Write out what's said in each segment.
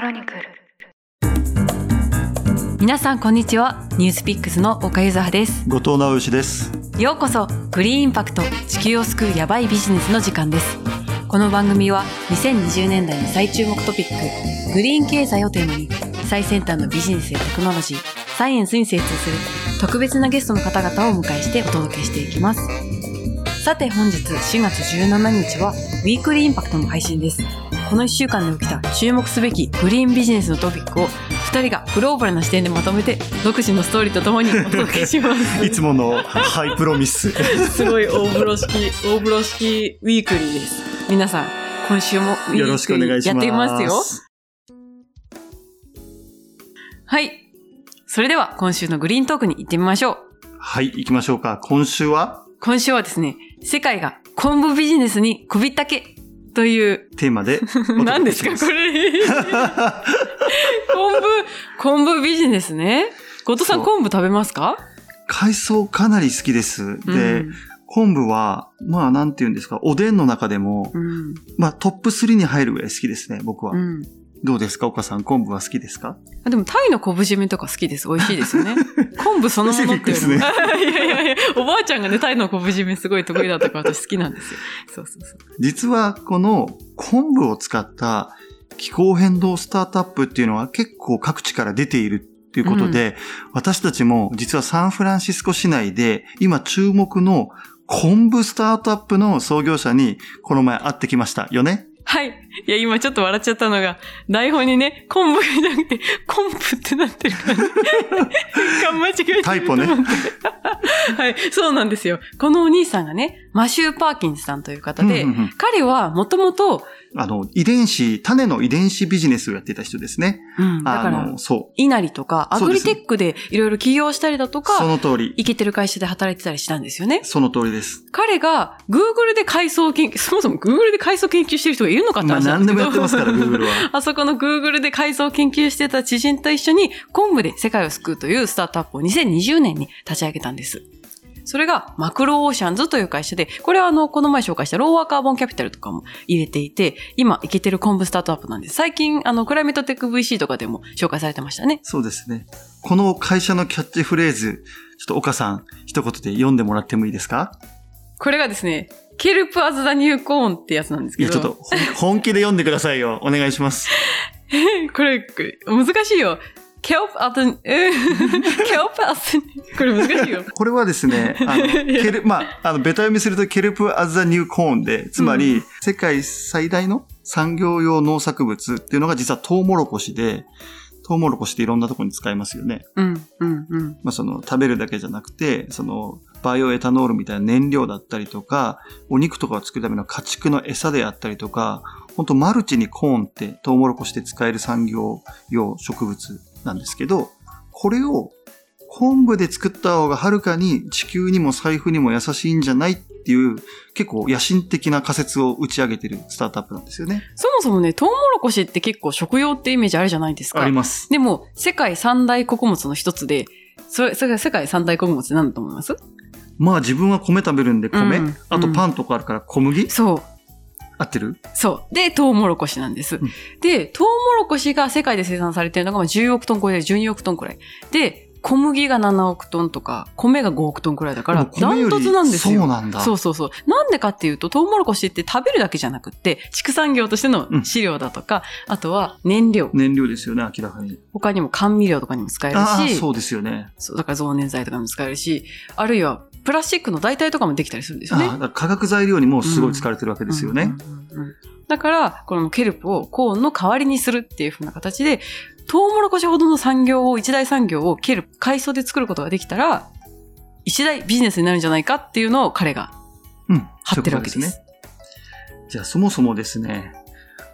クロニクル。皆さんこんにちは。ニュースピックスの岡由葉です。後藤直義です。ようこそグリーンインパクト地球を救うヤバいビジネスの時間です。この番組は2020年代の最注目トピックグリーン経済をテーマに最先端のビジネスやテクノロジーサイエンスに精通する特別なゲストの方々をお迎えしてお届けしていきます。さて本日4月17日はウィークリーインパクトの配信ですこの1週間で起きた注目すべきグリーンビジネスのトピックを2人がグローバルな視点でまとめて独自のストーリーとともにお届けします。いつものハイプロミス。すごい大風呂式大風呂式ウィークリーです。皆さん今週もウィよろしくお願いします。やっていますよ。はい。それでは今週のグリーントークに行ってみましょう。はい行きましょうか。今週は？今週はですね世界が昆布ビジネスにこびったけという。テーマで 何ですかこれ。昆布昆布ビジネスね。後藤さん昆布食べますか？海藻かなり好きです。で、うん。昆布はまあなんて言うんですかおでんの中でも、うん。まあトップ3に入るぐらい好きですね僕は、うんどうですか？岡さん昆布は好きですか？あでも、タイの昆布締めとか好きです。美味しいですよね。昆布そのものっていうのも。スペシフィックいやいやいや、おばあちゃんがね、タイの昆布締めすごい得意だったから私好きなんですよ。そうそうそう。実はこの昆布を使った気候変動スタートアップっていうのは結構各地から出ているっていうことで、私たちも実はサンフランシスコ市内で今注目の昆布スタートアップの創業者にこの前会ってきましたよね？はい。いや、今ちょっと笑っちゃったのが、台本にね、昆布じゃなくて、昆布ってなってるからね。勘間違えてるタイポね はい、そうなんですよ。このお兄さんがね、マシュー・パーキンスさんという方で、うんうんうん彼はもともと、あの、遺伝子、種の遺伝子ビジネスをやっていた人ですね。うん、だからあの、、そう。稲荷とか、アグリテックでいろいろ起業したりだとか、その通り。生きてる会社で働いてたりしたんですよね。その通りです。彼が Google で海藻研究、そもそも Google で海藻研究してる人がいるのかってまあ話何で。もやってますから、Google は。あそこの Google で海藻研究してた知人と一緒に昆布で世界を救うというスタートアップを2020年に立ち上げたんです。それがマクロオーシャンズという会社で、これはあの、この前紹介したローワーカーボンキャピタルとかも入れていて、今、いけてる昆布スタートアップなんです。最近、あの、クライメットテック VC とかでも紹介されてましたね。そうですね。この会社のキャッチフレーズ、ちょっと岡さん、一言で読んでもらってもいいですか？これがですね、ケルプアズダニューコーンってやつなんですけど。いや、ちょっと本本気で読んでくださいよ。お願いします。これ、難しいよ。Kelp as、Kelp as、これ難しいよ。これはですね、あの、ケル、まあ、あの、ベタ読みすると Kelp as the new corn で、つまり、うん世界最大の産業用農作物っていうのが実はトウモロコシで、トウモロコシっていろんなところに使えますよね。うん、うん、うん。まあ、その、食べるだけじゃなくて、その、バイオエタノールみたいな燃料だったりとか、お肉とかを作るための家畜の餌であったりとか、本当マルチにコーンってトウモロコシで使える産業用植物なんですけど、これを昆布で作った方がはるかに地球にも財布にも優しいんじゃないっていう結構野心的な仮説を打ち上げてるスタートアップなんですよね。そもそもね、トウモロコシって結構食用ってイメージあるじゃないですか。あります。でも、世界三大穀物の一つで、それ、それが世界三大穀物って何だと思います？まあ自分は米食べるんで米、うんあとパンとかあるから小麦、そう。合ってる？そう。で、トウモロコシなんです。うんで、トウモロコシが世界で生産されてるのがまあ10億トン超えで12億トンくらい。で、小麦が7億トンとか、米が5億トンくらいだから、ダントツなんですよ。そうなんだそうそうそう。なんでかっていうと、トウモロコシって食べるだけじゃなくって、畜産業としてのうん飼料だとか、あとは燃料。燃料ですよね、明らかに。他にも甘味料とかにも使えるし、そうですよね。そう、だから増粘剤とかにも使えるし、あるいはプラスチックの代替とかもできたりするんですよね。化学材料にもすごい使われてるわけですよね。うんうんうんうんだから、このケルプをコーンの代わりにするっていう風な形で、トウモロコシほどの産業を、一大産業をケルプ、海藻で作ることができたら、一大ビジネスになるんじゃないかっていうのを彼がうん。張ってるわけです。そういうことね。じゃあそもそもですね、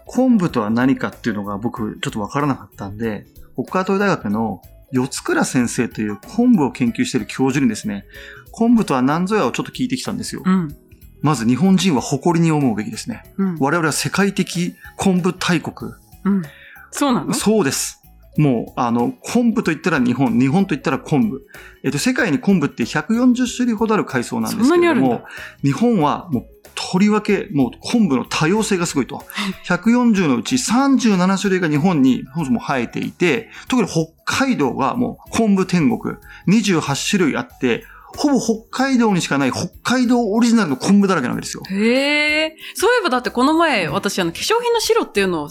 昆布とは何かっていうのが僕ちょっとわからなかったんで、北海道大学の四つ倉先生という昆布を研究している教授にですね、昆布とは何ぞやをちょっと聞いてきたんですよ。うん。まず日本人は誇りに思うべきですね。うん。我々は世界的昆布大国。うん。そうなの？そうです。もう、あの、昆布と言ったら日本、日本と言ったら昆布。えっと、世界に昆布って140種類ほどある海藻なんですけれども、日本はもう、とりわけ、もう昆布の多様性がすごいと。140のうち37種類が日本にそもそも生えていて、特に北海道がもう昆布天国、28種類あって、ほぼ北海道にしかない北海道オリジナルの昆布だらけなわけですよ。へえ。そういえばだってこの前、私あの化粧品の白っていうのを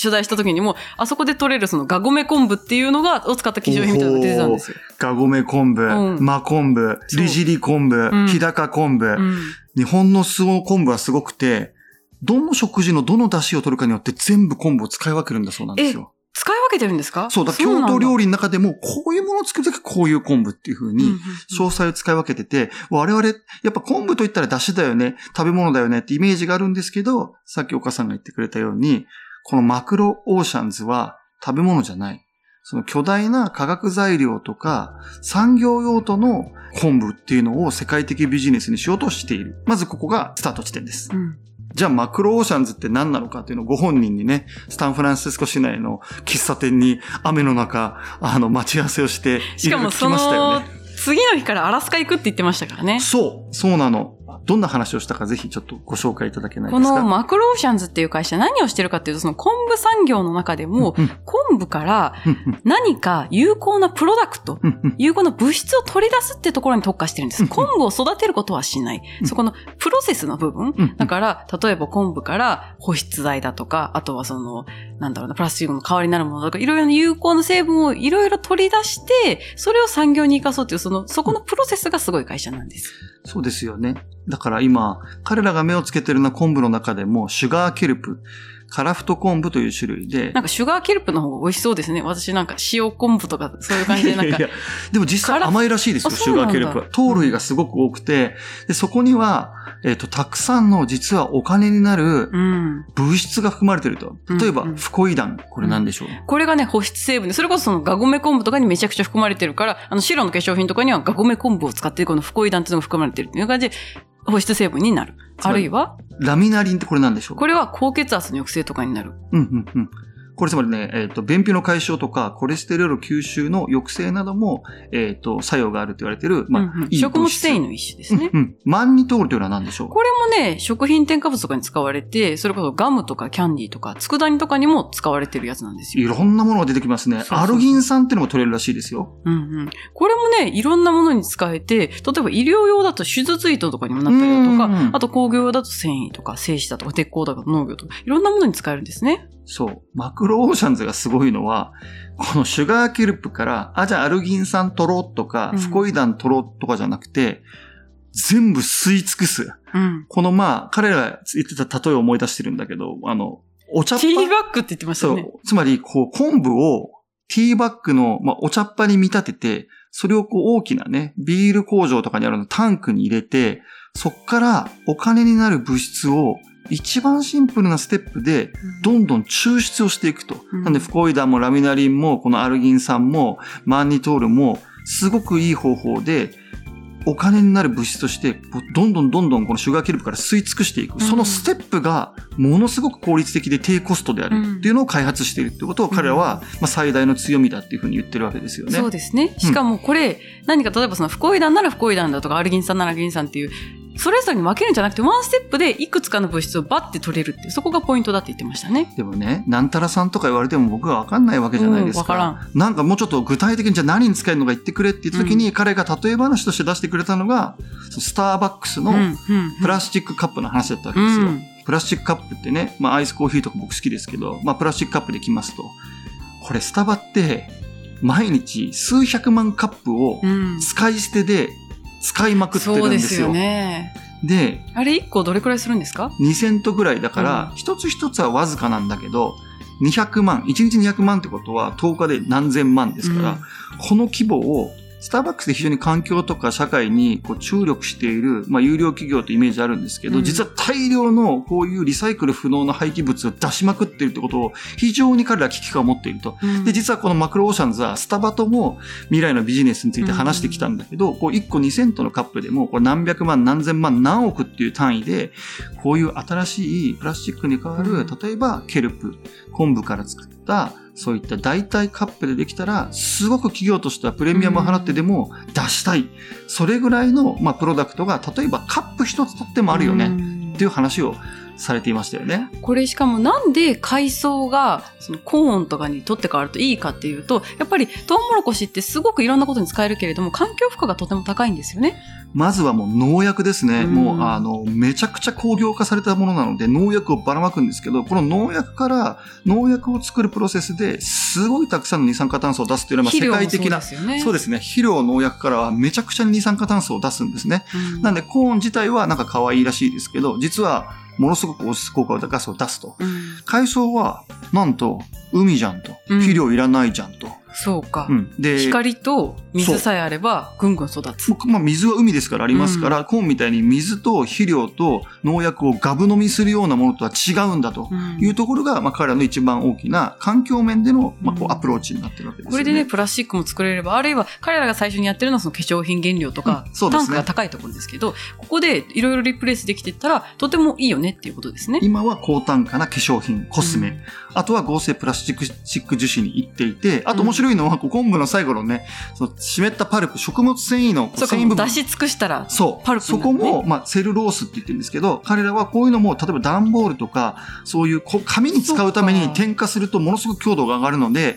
取材した時にも、あそこで取れるそのガゴメ昆布っていうのが、を使った化粧品みたいなのが出てたんですよ。ガゴメ昆布、うん、マ昆布、リジリ昆布、うん、日高昆布、うん、日本の巣ご昆布はすごくて、どの食事のどの出汁を取るかによって全部昆布を使い分けるんだそうなんですよ。使い分けてるんですか？そうだ、郷土料理の中でも、こういうものを作るときこういう昆布っていう風に、詳細を使い分けてて、我々、やっぱ昆布といったら出汁だよね、食べ物だよねってイメージがあるんですけど、さっき岡さんが言ってくれたように、このマクロオーシャンズは食べ物じゃない。その巨大な化学材料とか産業用途の昆布っていうのを世界的ビジネスにしようとしている。まずここがスタート地点です。うんじゃあマクロオーシャンズって何なのかっていうのをご本人にね、スタンフランシスコ市内の喫茶店に雨の中、あの、待ち合わせをして、しかもその、次の日からアラスカ行くって言ってましたからね。そう、そうなの。どんな話をしたかぜひちょっとご紹介いただけないですか？このマクローシャンズっていう会社何をしてるかっていうと、その昆布産業の中でも、昆布から何か有効なプロダクト、有効な物質を取り出すっていうところに特化してるんです。昆布を育てることはしない。そこのプロセスの部分。だから、例えば昆布から保湿剤だとか、あとはその、なんだろうな、プラスチックの代わりになるものとか、いろいろな有効な成分をいろいろ取り出して、それを産業に生かそうっていう、その、そこのプロセスがすごい会社なんです。そうですよね。だから今、彼らが目をつけてるのは昆布の中でも、シュガーケルプ。カラフト昆布という種類で。なんかシュガーケルプの方が美味しそうですね。私なんか塩昆布とかそういう感じでなんか。いやいやでも実際甘いらしいですよ、シュガーケルプは。糖類がすごく多くて、でそこには、えっ、ー、と、たくさんの実はお金になる物質が含まれてると。例えば、フコイダン。これ何でしょう、うん、これがね、保湿成分で、それこそそのガゴメ昆布とかにめちゃくちゃ含まれてるから、あの白の化粧品とかにはガゴメ昆布を使ってこのフコイダンっていうのが含まれてるっていう感じで、保湿成分になる。あるいはラミナリンってこれなんでしょう？これは高血圧の抑制とかになる。うんうんうん。これつまりね、えっ、ー、と、便秘の解消とか、コレステロール吸収の抑制なども、えっ、ー、と、作用があると言われている、まあ、うんうん、いい食物繊維の一種ですね。うん、うん。マンニトールというのは何でしょう？これもね、食品添加物とかに使われて、それこそガムとかキャンディーとか、佃煮とかにも使われてるやつなんですよ。いろんなものが出てきますね。そうそうそうアルギン酸っていうのも取れるらしいですよ。うんうん。これもね、いろんなものに使えて、例えば医療用だと手術糸とかにもなったりだとか、あと工業用だと繊維とか、精子だとか、鉄鋼だとか農業とか、いろんなものに使えるんですね。そう。マクロオーシャンズがすごいのは、このシュガーケルプから、あ、じゃあアルギン酸取ろうとか、フコイダン取ろうとかじゃなくて、全部吸い尽くす。うん、このまあ、彼らが言ってた例えを思い出してるんだけど、あの、お茶っ葉。ティーバッグって言ってましたね。そう。つまり、こう、昆布をティーバッグの、まあ、お茶っ葉に見立てて、それをこう大きなね、ビール工場とかにあるのタンクに入れて、そっからお金になる物質を一番シンプルなステップで、どんどん抽出をしていくと。うん、なんで、フコイダンもラミナリンも、このアルギン酸も、マンニトールも、すごくいい方法で、お金になる物質として、どんどんどんどんこのシュガーキルプから吸い尽くしていく。そのステップが、ものすごく効率的で低コストであるっていうのを開発しているってことを彼らは、まあ、最大の強みだっていうふうに言ってるわけですよね。そうですね。しかもこれ、何か例えばそのフコイダンならフコイダンだとか、アルギン酸ならアルギン酸っていう、それぞれに分けるんじゃなくて、ワンステップでいくつかの物質をバッて取れるっていう、そこがポイントだって言ってましたね。でもね、なんたらさんとか言われても僕は分かんないわけじゃないですか。うん、からん。なんかもうちょっと具体的にじゃあ何に使えるのか言ってくれって言った時に、うん、彼が例え話として出してくれたのが、スターバックスのプラスチックカップの話だったわけですよ。うん、プラスチックカップってね、まあアイスコーヒーとか僕好きですけど、まあプラスチックカップできますと。これスタバって、毎日数百万カップを使い捨てで使いまくってるんですよ。そうですよね。で、あれ1個どれくらいするんですか ?2 セントぐらいだから、一、うん、つ一つはわずかなんだけど、200万、1日200万ってことは10日で何千万ですから、うん、この規模をスターバックスで非常に環境とか社会にこう注力している、まあ、有料企業というイメージあるんですけど、うん、実は大量のこういうリサイクル不能な廃棄物を出しまくっているってことを非常に彼らは危機感を持っていると。うん、で、実はこのマクロオーシャンズはスタバとも未来のビジネスについて話してきたんだけど、うん、こう1個2セントのカップでもこう何百万何千万何億っていう単位で、こういう新しいプラスチックに代わる、例えばケルプ、昆布から作ったそういった代替カップでできたら、すごく企業としてはプレミアムを払ってでも出したい。それぐらいの、まあ、プロダクトが、例えばカップ一つとってもあるよね。ねっていう話をされていましたよね。これしかもなんで海藻がそのコーンとかにとって変わるといいかっていうと、やっぱりトウモロコシってすごくいろんなことに使えるけれども、環境負荷がとても高いんですよね。まずはもう農薬ですね。うんもう、あの、めちゃくちゃ工業化されたものなので、農薬をばらまくんですけど、この農薬から農薬を作るプロセスですごいたくさんの二酸化炭素を出すっていうのは、まあ世界的な、ですよね。そうですね。肥料農薬からはめちゃくちゃ二酸化炭素を出すんですね。うんなんで、コーン自体はなんか可愛いらしいですけど、実はものすごく温室効果ガスを出すと。うん海藻は、なんと、海じゃんと。うん肥料いらないじゃんと。そうか。うん。で、光と水さえあれば、ぐんぐん育つ。ままあ、水は海ですからありますから、コーンみたいに水と肥料と農薬をガブ飲みするようなものとは違うんだとうんいうところが、まあ、彼らの一番大きな環境面での、まあ、こうんうアプローチになってるわけですよね。これでね、プラスチックも作れれば、あるいは彼らが最初にやってるのはその化粧品原料とか、うんそうですねタンクが高いところですけど、ここでいろいろリプレイスできてったら、とてもいいよねっていうことですね。今は高単価な化粧品、コスメ、うんあとは合成プラスチック樹脂に行っていて、あと面白いのは、こう昆布の最後のね、その湿ったパルプ、食物繊維の繊維部分。出し尽くしたら、そう。パルプねこも、まあ、セルロースって言ってるんですけど、彼らはこういうのも、例えば段ボールとか、そういうこ紙に使うために添加するとものすごく強度が上がるので、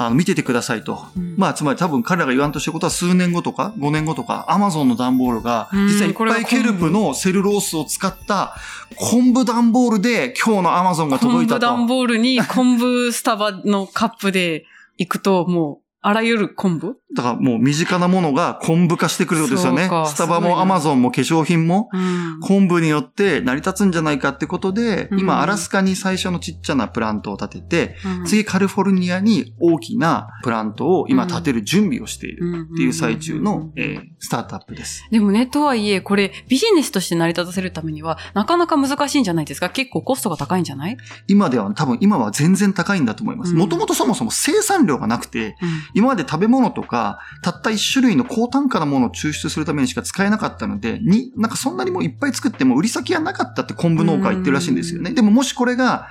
あの、見ててくださいと。うんまあ、つまり多分彼らが言わんとしてることは数年後とか5年後とか、アマゾンの段ボールが、うん実はいっこれがぱいケルプのセルロースを使った昆布段ボールで今日のアマゾンが届いたと。昆布段ボールに昆布スタバのカップで行くと、もう、あらゆる昆布だからもう身近なものが昆布化してくるってことですよね。スタバもアマゾンも化粧品もうん。昆布によって成り立つんじゃないかってことで、うん。今アラスカに最初のちっちゃなプラントを建てて、うん。次カリフォルニアに大きなプラントを今建てる準備をしているうんっていう最中の、えースタートアップです。でもね、とはいえ、これ、ビジネスとして成り立たせるためには、なかなか難しいんじゃないですか？結構コストが高いんじゃない？今では多分今は全然高いんだと思います。うん。もともとそもそも生産量がなくて、今まで食べ物とか、たった一種類の高単価なものを抽出するためにしか使えなかったので、に、なんかそんなにもういっぱい作っても売り先はなかったって昆布農家は言ってるらしいんですよね。でももしこれが、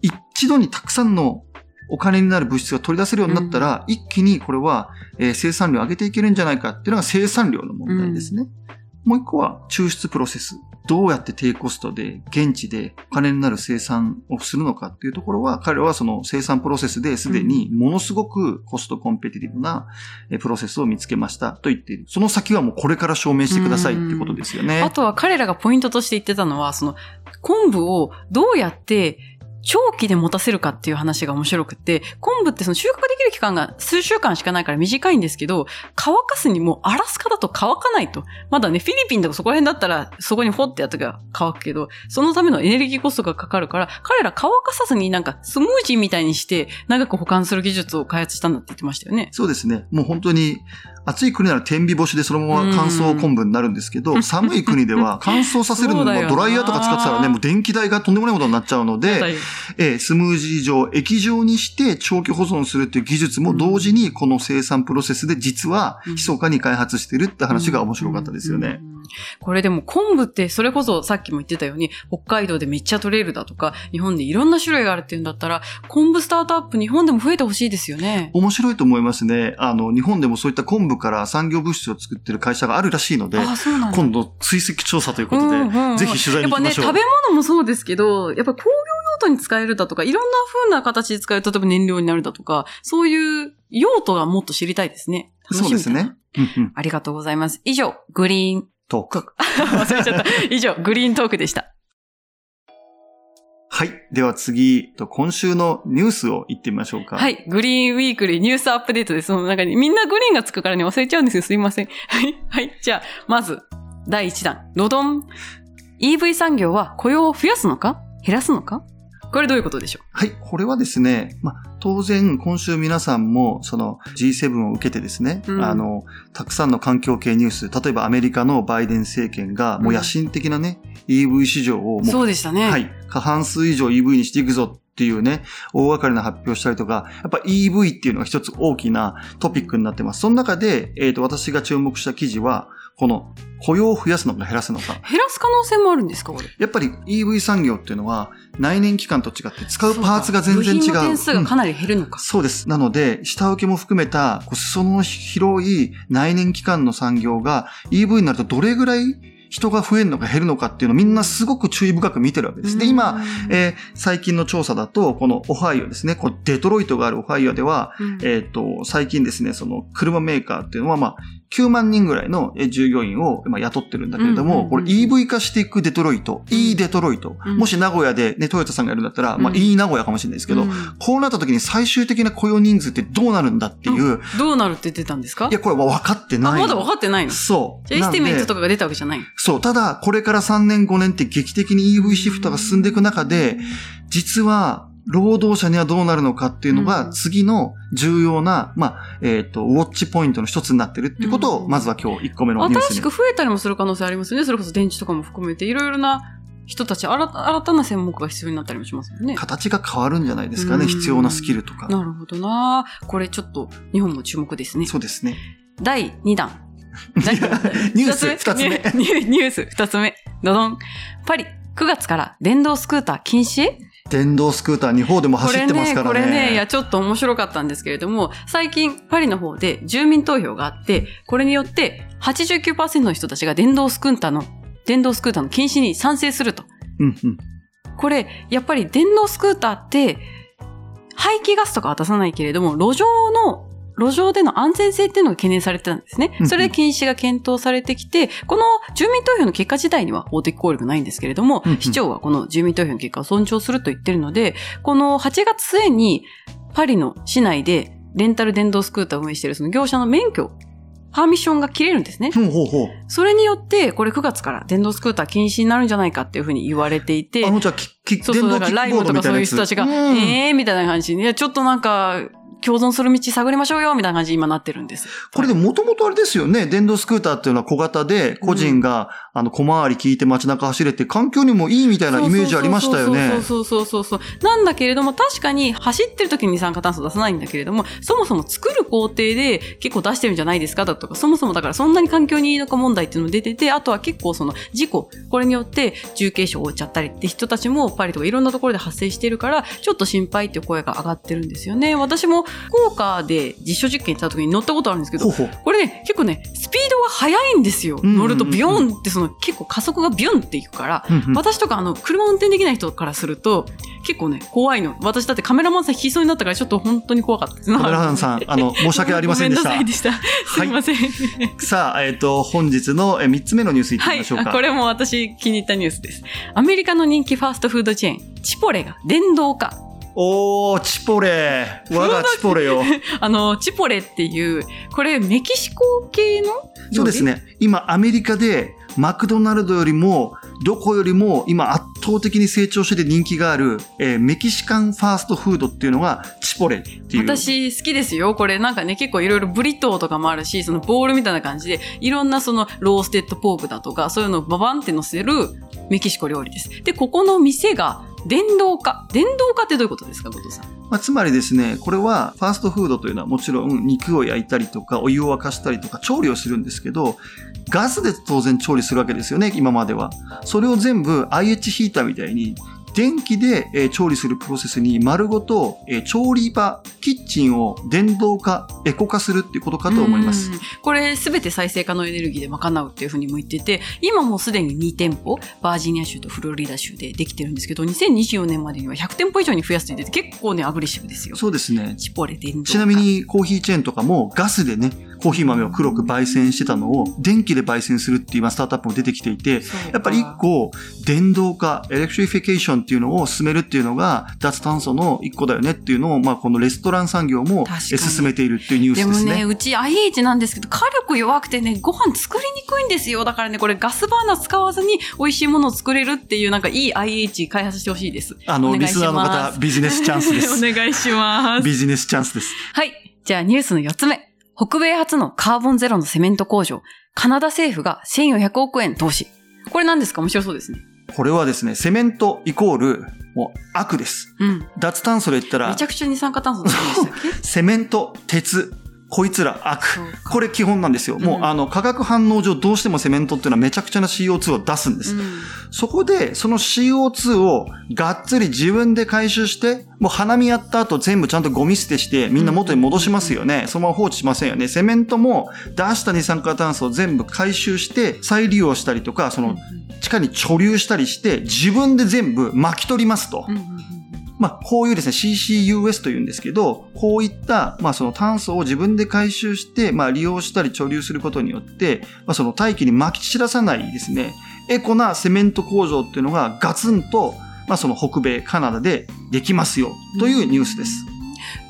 一度にたくさんのお金になる物質が取り出せるようになったら、一気にこれは、えー生産量を上げていけるんじゃないかっていうのが生産量の問題ですね。もう一個は抽出プロセス。どうやって低コストで現地でお金になる生産をするのかっていうところは、彼らはその生産プロセスですでにものすごくコストコンペティティブなえプロセスを見つけましたと言っている。その先はもうこれから証明してくださいっていうことですよね。あとは彼らがポイントとして言ってたのは、その、昆布をどうやって長期で持たせるかっていう話が面白くて、昆布ってその収穫できる期間が数週間しかないから短いんですけど、乾かすにもうアラスカだと乾かないと。まだね、フィリピンとかそこら辺だったら、そこにホってやったら乾くけど、そのためのエネルギーコストがかかるから、彼ら乾かさずになんかスムージーみたいにして長く保管する技術を開発したんだって言ってましたよね。そうですね。もう本当に、暑い国なら天日干しでそのまま乾燥昆布になるんですけど、寒い国では乾燥させるのもドライヤーとか使ってたらね、もう電気代がとんでもないことになっちゃうので、えースムージー状、液状にして長期保存するっていう技術も同時にこの生産プロセスで実は密かに開発してるって話が面白かったですよね。うん。うんこれでも昆布ってそれこそさっきも言ってたように北海道でめっちゃ取れるだとか日本でいろんな種類があるっていうんだったら昆布スタートアップ日本でも増えてほしいですよね。面白いと思いますね。あの、日本でもそういった昆布から産業物質を作ってる会社があるらしいので、あ、そうなんだ。今度追跡調査ということで、うんうんうんぜひ取材に行きましょう。やっぱね、食べ物もそうですけど、やっぱ工業用途に使えるだとか、いろんな風な形で使える、例えば燃料になるだとか、そういう用途がもっと知りたいですね。そうですね。。うんうん。ありがとうございます。以上、グリーン、トーク。忘れちゃった。以上、グリーントークでした。はい。では次、と今週のニュースを言ってみましょうか。はい。グリーンウィークリーニュースアップデートです。その中にみんなグリーンがつくからね、忘れちゃうんですよ。すいません。はい。はい。じゃあ、まず、第1弾。ロドン。EV 産業は雇用を増やすのか？減らすのか？これどういうことでしょはい。これはですね、まあ、当然、今週皆さんも、その G7 を受けてですね、うんあの、たくさんの環境系ニュース、例えばアメリカのバイデン政権が、もう野心的なね、EV 市場をうもうそうでしたね。はい。過半数以上 EV にしていくぞっていうね、大掛かりな発表したりとか、やっぱ EV っていうのが一つ大きなトピックになってます。その中で、えっ、と、私が注目した記事は、この雇用を増やすのか減らすのか。減らす可能性もあるんですか？これ。やっぱり EV 産業っていうのは内燃機関と違って使うパーツが全然違う。部品の点数がかうんなり減るのか。そうです。なので、下請けも含めた、裾の広い内燃機関の産業が EV になるとどれぐらい人が増えるのか減るのかっていうのをみんなすごく注意深く見てるわけです。で、今、えー最近の調査だと、このオハイオですね、こうデトロイトがあるオハイオでは、うんえっ、と、最近ですね、その車メーカーっていうのは、まあ、9万人ぐらいのえー従業員をまあ雇ってるんだけれども、これ EV 化していくデトロイト、いいデトロイト、うん。もし名古屋でね、トヨタさんがやるんだったら、まあ、うん。いい名古屋かもしれないですけど、うん。こうなった時に最終的な雇用人数ってどうなるんだっていう、どうなるって言ってたんですか？いや、これは分かってあ、ない。まだ分かってないの？そう。じゃあ estimate とかかが出たわけじゃないそう。ただ、これから3年5年って劇的に EV シフトが進んでいく中で、実は、労働者にはどうなるのかっていうのが、うん次の重要な、まあ、えっ、と、 watch point の一つになってるってことを、うんまずは今日1個目のニュースに新しく。増えたりもする可能性ありますよね。それこそ電池とかも含めて、いろいろな人たち、新た新たな専門家が必要になったりもしますよね。形が変わるんじゃないですかね。うん必要なスキルとか。なるほどなこれちょっと日本も注目ですね。そうですね。第2弾。第ニュース二つ目ニュース2つ目。どどん。パリ、9月から電動スクーター禁止？電動スクーター日本でもこ走っれね、てますからね。これね、いや、ちょっと面白かったんですけれども、最近、パリの方で住民投票があって、これによって、89%の人たちが電動スクーターの、電動スクーターの禁止に賛成すると。うんうん。これ、やっぱり電動スクーターって、排気ガスとかは出さないけれども、路上の、路上での安全性っていうのが懸念されてたんですねう。んそれで禁止が検討されてきて、この住民投票の結果自体には法的効力ないんですけれども市長はこの住民投票の結果を尊重すると言ってるので、この8月末にパリの市内でレンタル電動スクーターを運営しているその業者の免許、パーミッションが切れるんですね。ほうほうほう。それによって、これ9月から電動スクーター禁止になるんじゃないかっていうふうに言われていて、あの、じゃあ、キキそうそう、だからライブとかそういう人たちが、ええー、みたいな感じに、いや、ちょっとなんか、共存する道探りましょうよ、みたいな感じに今なってるんです。これでもともとあれですよね。電動スクーターっていうのは小型で、個人が、あの、小回り聞いて街中走れて、環境にもいいみたいなイメージありましたよね。そうそうそうそうそう。なんだけれども、確かに走ってる時に二酸化炭素出さないんだけれども、そもそも作る工程で結構出してるんじゃないですかだとか、そもそもだからそんなに環境にいいのか問題っていうのも出てて、あとは結構その事故、これによって重軽傷を負っちゃったりって人たちもパリとかいろんなところで発生してるから、ちょっと心配っていう声が上がってるんですよね。私も福岡で実証実験行った時に乗ったことあるんですけど。これね、結構ね、スピードが速いんですよ。乗るとビヨンってその結構加速がビュンっていくから、うんうん私とかあの、車運転できない人からすると、結構ね、怖いの。私だってカメラマンさん引きそうになったからちょっと本当に怖かったです。カメラマンさん、あの、申し訳ありませんでしたした。すいません。さあ、えっ、と、本日のえ3つ目のニュースいってはい。みましょうか。あこれも私気に入ったニュースです。アメリカの人気ファーストフードチェーン、 Chipotle が電動化。おー、 Chipotle。我が Chipotle よ。あの、 Chipotle っていう、これメキシコ系のそうです。ね。今、アメリカで、マクドナルドよりも、どこよりも今圧倒的に成長してて人気がある、えーメキシカンファーストフードっていうのが Chipotle っていう。私好きですよ。これなんかね、結構いろいろブリトーとかもあるし、そのボールみたいな感じで、いろんなその roasted pork だとか、そういうのをババンって乗せるメキシコ料理です。で、ここの店が電動化。電動化ってどういうことですか、後藤さん？まあ、つまりですね、これはファーストフードというのはもちろん肉を焼いたりとかお湯を沸かしたりとか調理をするんですけど、ガスで当然調理するわけですよね、今までは。それを全部 IH ヒーターみたいに電気で、えー調理するプロセスに丸ごと、えー調理場、キッチンを電動化、エコ化するっていうことかと思います。うん。これすべて再生可能エネルギーで賄うっていうふうにも言ってて、今もうすでに2店舗、バージニア州とフロリダ州でできてるんですけど、2024年までには100店舗以上に増やすって言ってて、結構ね、アグレッシブですよ。そうですね。チポレ電動化。ちなみにコーヒーチェーンとかもガスでね、コーヒー豆を黒く焙煎してたのを電気で焙煎するっていう今スタートアップも出てきていて、やっぱり一個電動化、 electrification っていうのを進めるっていうのが脱炭素の一個だよねっていうのを、まあこのレストラン産業も進めているっていうニュースでもね、ですね。うち IH なんですけど、火力弱くてね、ご飯作りにくいんですよ。だからね、これガスバーナー使わずに美味しいものを作れるっていう、なんかいい IH 開発してほしいです。あの、リスナーの方、ビジネスチャンスでおす。願いします。ビジネスチャンスです。はい。じゃあニュースの4つ目。北米初のカーボンゼロのセメント工場。カナダ政府が1400億円投資。これ何ですか？面白そうですね。これはですね、セメントイコール、もう悪です。うん。脱炭素で言ったらめち、ゃくちゃ二酸化炭素セメント、鉄、こいつら悪。これ基本なんですよ。もう、うんあの、化学反応上どうしてもセメントっていうのはめちゃくちゃな CO2 を出すんです。うんそこで、その CO2 をがっつり自分で回収して、もう花見やった後全部ちゃんとゴミ捨てしてみんな元に戻しますよね。そのまま放置しませんよね。セメントも出した二酸化炭素を全部回収して再利用したりとか、その地下に貯留したりして自分で全部巻き取りますと。うんまあ、こういうですね、CCUS というんですけど、こういった、まあ、その炭素を自分で回収して、まあ、利用したり貯留することによって、まあ、その大気に撒き散らさないですね、エコなセメント工場っていうのがガツンと、まあ、その北米、カナダでできますよ、というニュースです。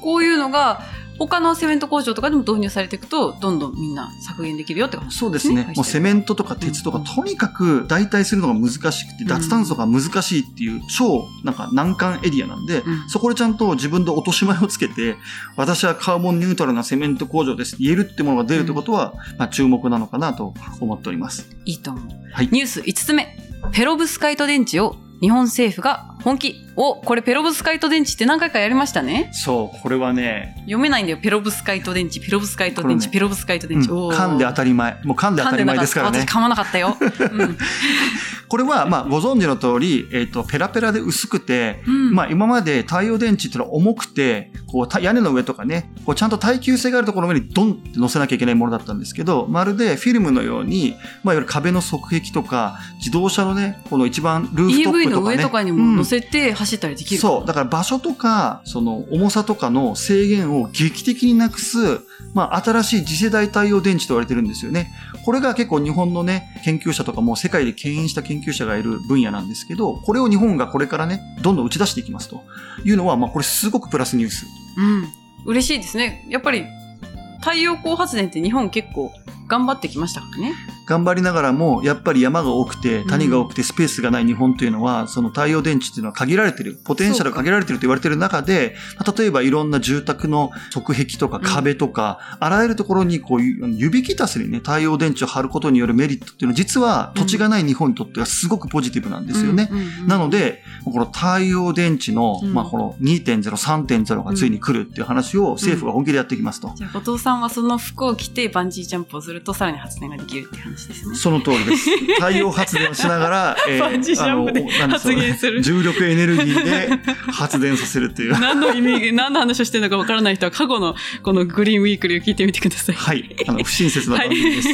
こういうのが、他のセメント工場とかでも導入されていくと、どんどんみんな削減できるよって話そうですね。もうセメントとか鉄とか、うんとにかく代替するのが難しくて、うん脱炭素が難しいっていう超なんか難関エリアなんで、うんそこでちゃんと自分で落とし前をつけて、私はカーボンニュートラルなセメント工場です言えるってものが出るってことは、まあ注目なのかなと思っております。いいと思う。はいニュース5つ目。ペロブスカイト電池を日本政府が本気。お、これペロブスカイト電池って何回かやりましたね。そう、これはね、読めないんだよ。ペロブスカイト電池、ペロブスカイト電池、ねペロブスカイトうん電池。おー噛んで当たり前。もう噛んで当たり前ですからね私噛まなかったよ。うん これは、まあ、ご存知の通り、えっ、と、ペラペラで薄くて、うんまあ、今まで太陽電池っていうのは重くて、こう、た屋根の上とかね、こう、ちゃんと耐久性があるところの上にドンって乗せなきゃいけないものだったんですけど、まるでフィルムのように、まあ、いわゆる壁の側壁とか、自動車のね、この一番ルーフトッ EV プとかね。の上とかにうんも乗せて走ったりできる。そう。だから場所とか、その重さとかの制限を劇的になくす、まあ、新しい次世代太陽電池と言われてるんですよね。これが結構日本のね、研究者とかも世界で牽引した研究者がいる分野なんですけど、これを日本がこれからね、どんどん打ち出していきますというのは、まあ、これすごくプラスニュース。うん。嬉しいですね。やっぱり、太陽光発電って日本結構頑張ってきましたからね。頑張りながらも、やっぱり山が多くて、谷が多くて、スペースがない日本というのは、その太陽電池っていうのは限られてる、ポテンシャルが限られてると言われてる中で、例えばいろんな住宅の側壁とか壁とか、あらゆるところにこう、指きたすにね、太陽電池を貼ることによるメリットっていうのは、実は土地がない日本にとってはすごくポジティブなんですよね。うんうんうんなので、この太陽電池の、うん。まあこの2.0、3.0がついに来るっていう話を政府が本気でやっていきますと。じゃあ、後藤さんはその服を着てバンジージャンプをするとさらに発電ができるっていう話ですね。その通りです。太陽発電をしながら、えーあのる重力エネルギーで発電させるという。何の意味、何の話をしてるのかわからない人は過去のこのグリーンウィークリーを聞いてみてください。はい。あの、不親切な番組です。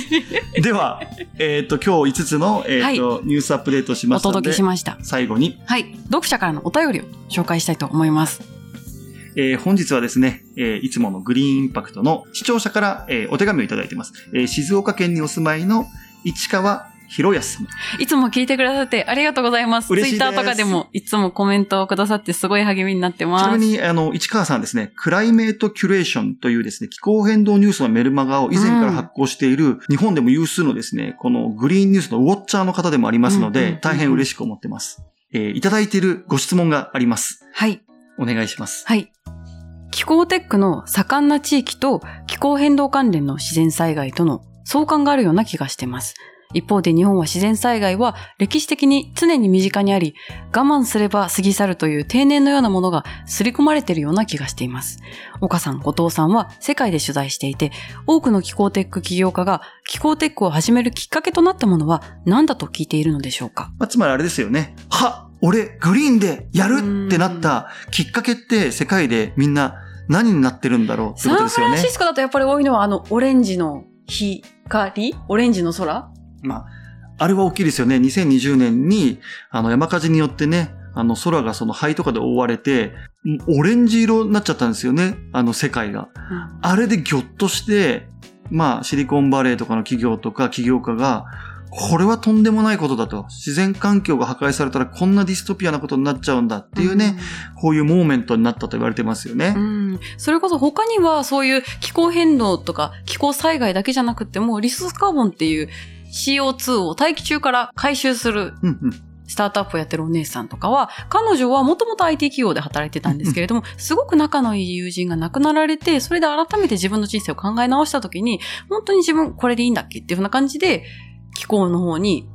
では、えっ、と、今日5つの、えっ、と、ニュースアップデートしまおしたので、届けしました。最後に、はい。読者からのお便りを紹介したいと思います。えー本日はですね、えーいつものグリーンインパクトの視聴者から、えーお手紙をいただいています。えー静岡県にお住まいの市川博康様。いつも聞いてくださってありがとうございます。ツイッターとかでもいつもコメントをくださってすごい励みになってちます。なみに、あの、市川さんはですね、クライメートキュレーションというですね、気候変動ニュースのメルマガを以前から発行している、日本でも有数のですね、このグリーンニュースのウォッチャーの方でもありますのでうんうんうんうん、大変嬉しく思ってます。えーいただいているご質問があります。はい。お願いします。はい。気候テックの盛んな地域と気候変動関連の自然災害との相関があるような気がしてます。一方で日本は自然災害は歴史的に常に身近にあり、我慢すれば過ぎ去るという定年のようなものが刷り込まれているような気がしています。岡さん、後藤さんは世界で取材していて、多くの気候テック起業家が気候テックを始めるきっかけとなったものは何だと聞いているのでしょうか？まあ、つまりあれですよね。は俺、グリーンでやるってなったきっかけって世界でみんな何になってるんだろうってサンフことですよね。ランシスコだとやっぱり多いのはあのオレンジの光オレンジの空？まあ、あれは大きいですよね。2020年に、あの、山火事によってね、あの、空がその灰とかで覆われて、オレンジ色になっちゃったんですよね。あの、世界が。あれでギョッとして、まあ、シリコンバレーとかの企業とか起業家が、これはとんでもないことだと。自然環境が破壊されたらこんなディストピアなことになっちゃうんだっていうね、こういうモーメントになったと言われてますよね。うん。それこそ他にはそういう気候変動とか気候災害だけじゃなくてもリソースカーボンっていう CO2 を大気中から回収するうんうん。スタートアップをやってるお姉さんとかは、彼女はもともと IT 企業で働いてたんですけれども、すごく仲のいい友人が亡くなられて、それで改めて自分の人生を考え直した時に、本当に自分これでいいんだっけっていうふうな感じで、気候の方に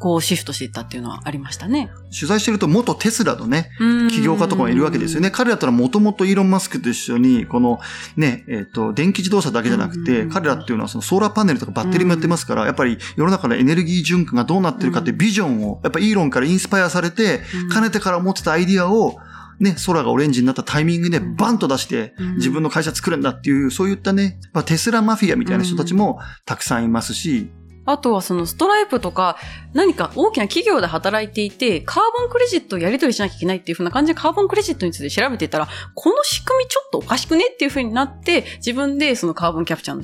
こうシフトしていったっていうのはありましたね。取材してると元テスラのね、起業家とかもいるわけですよね。彼らとはもともとイーロン・マスクと一緒に、このね、えっ、と、電気自動車だけじゃなくて、彼らっていうのはそのソーラーパネルとかバッテリーもやってますから、やっぱり世の中のエネルギー循環がどうなってるかっていうビジョンを、やっぱイーロンからインスパイアされて、かねてから持ってたアイディアを、ね、空がオレンジになったタイミングでバンと出して、自分の会社作るんだっていう、そういったね、まあ、テスラマフィアみたいな人たちもたくさんいますし、あとはそのストライプとか何か大きな企業で働いていてカーボンクレジットをやり取りしなきゃいけないっていう風な感じでカーボンクレジットについて調べていたらこの仕組みちょっとおかしくねっていう風になって自分でそのカーボンキャプチャーの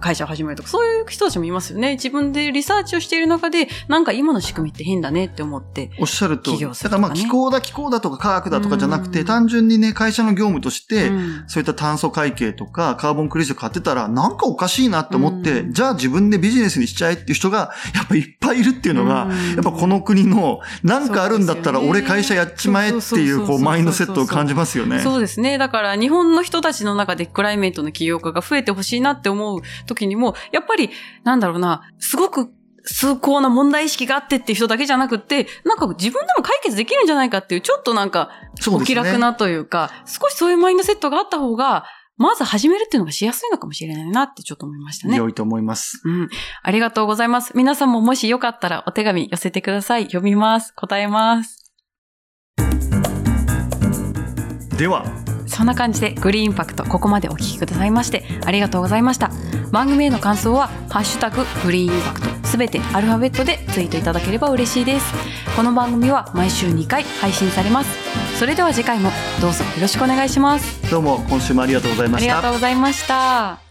会社を始めるとか、そういう人たちもいますよね。自分でリサーチをしている中で、なんか今の仕組みって変だねって思って。おっしゃると、起業すだからまあ気候だ気候だとか科学だとかじゃなくて、うん単純にね、会社の業務として、うんそういった炭素会計とかカーボンクレジット買ってたら、なんかおかしいなって思って、うんじゃあ自分でビジネスにしちゃえっていう人が、やっぱいっぱいいるっていうのが、うんやっぱこの国の、なんかあるんだったら俺会社やっちまえっていう、こうマインドセットを感じますよね。そうですね。だから日本の人たちの中でクライメートの起業家が増えてほしいなって思う時にも、やっぱり、なんだろうな、すごく崇高な問題意識があってっていう人だけじゃなくって、なんか自分でも解決できるんじゃないかっていう、ちょっとなんか、お。気楽なというか、少しそういうマインドセットがあった方が、まず始めるっていうのがしやすいのかもしれないなってちょっと思いましたね。良いと思います。うん。ありがとうございます。皆さんももしよかったらお手紙寄せてください。読みます。答えます。では、そんな感じでグリーンインパクトここまでお聞きくださいましてありがとうございました。番組への感想はハッシュタググリーンインパクトすべてアルファベットでツイートいただければ嬉しいです。この番組は毎週2回配信されます。それでは次回もどうぞよろしくお願いします。どうも今週もありがとうございました。ありがとう。ございました